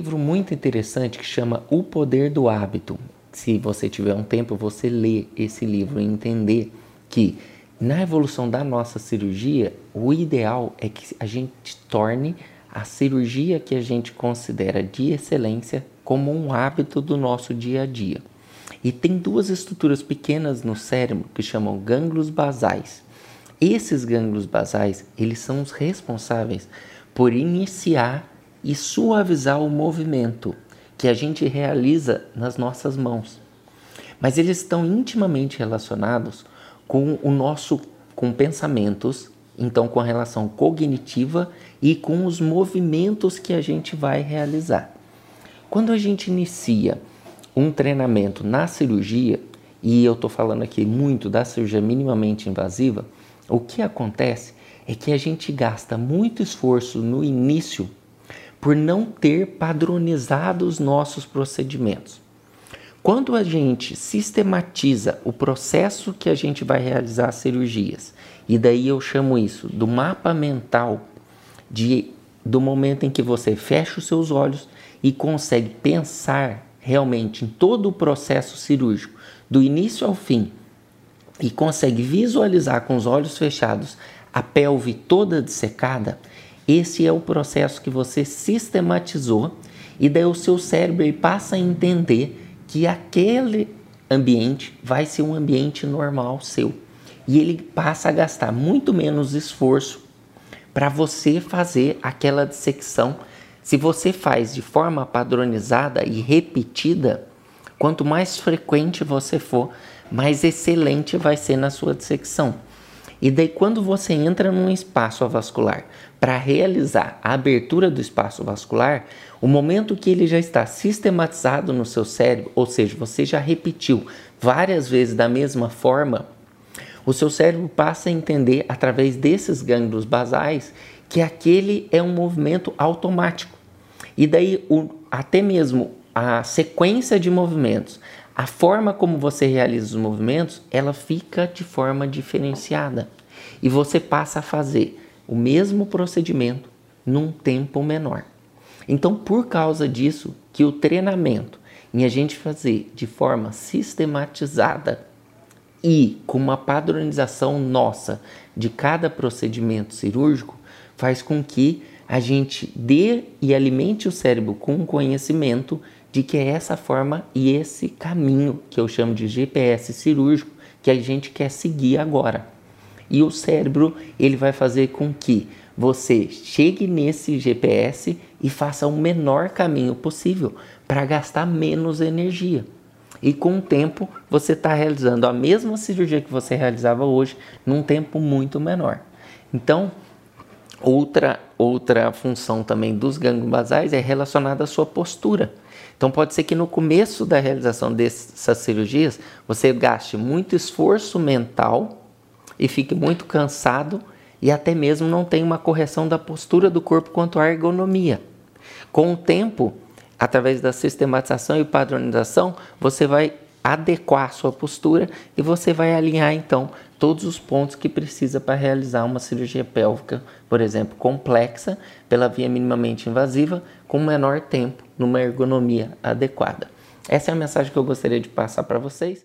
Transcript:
muito interessante que chama O Poder do Hábito. Se você tiver um tempo, você lê esse livro e entender que na evolução da nossa cirurgia, o ideal é que a gente torne a cirurgia que a gente considera de excelência como um hábito do nosso dia a dia. E tem duas estruturas pequenas no cérebro que chamam gânglios basais. Esses gânglios basais, eles são os responsáveis por iniciar e suavizar o movimento que a gente realiza nas nossas mãos. Mas eles estão intimamente relacionados com o nosso com pensamentos, então com a relação cognitiva e com os movimentos que a gente vai realizar. Quando a gente inicia um treinamento na cirurgia, e eu estou falando aqui muito da cirurgia minimamente invasiva, o que acontece é que a gente gasta muito esforço no início por não ter padronizado os nossos procedimentos. Quando a gente sistematiza o processo que a gente vai realizar as cirurgias, e daí eu chamo isso do mapa mental de do momento em que você fecha os seus olhos e consegue pensar realmente em todo o processo cirúrgico, do início ao fim, e consegue visualizar com os olhos fechados a pelve toda dissecada, esse é o processo que você sistematizou e daí o seu cérebro passa a entender que aquele ambiente vai ser um ambiente normal seu. E ele passa a gastar muito menos esforço para você fazer aquela dissecção. Se você faz de forma padronizada e repetida, quanto mais frequente você for, mais excelente vai ser na sua dissecção. E daí, quando você entra num espaço avascular para realizar a abertura do espaço vascular, o momento que ele já está sistematizado no seu cérebro, ou seja, você já repetiu várias vezes da mesma forma, o seu cérebro passa a entender através desses gânglios basais que aquele é um movimento automático. E daí, o, até mesmo a sequência de movimentos, a forma como você realiza os movimentos, ela fica de forma diferenciada. E você passa a fazer o mesmo procedimento num tempo menor. Então, por causa disso, que o treinamento em a gente fazer de forma sistematizada e com uma padronização nossa de cada procedimento cirúrgico faz com que a gente dê e alimente o cérebro com conhecimento de que é essa forma e esse caminho que eu chamo de GPS cirúrgico que a gente quer seguir agora. E o cérebro, ele vai fazer com que você chegue nesse GPS e faça o menor caminho possível para gastar menos energia. E com o tempo, você está realizando a mesma cirurgia que você realizava hoje num tempo muito menor. Então, outra, outra função também dos gânglios basais é relacionada à sua postura. Então pode ser que no começo da realização dessas cirurgias você gaste muito esforço mental e fique muito cansado e até mesmo não tenha uma correção da postura do corpo quanto à ergonomia. Com o tempo, através da sistematização e padronização, você vai adequar a sua postura e você vai alinhar então todos os pontos que precisa para realizar uma cirurgia pélvica, por exemplo, complexa, pela via minimamente invasiva, com menor tempo, numa ergonomia adequada. Essa é a mensagem que eu gostaria de passar para vocês.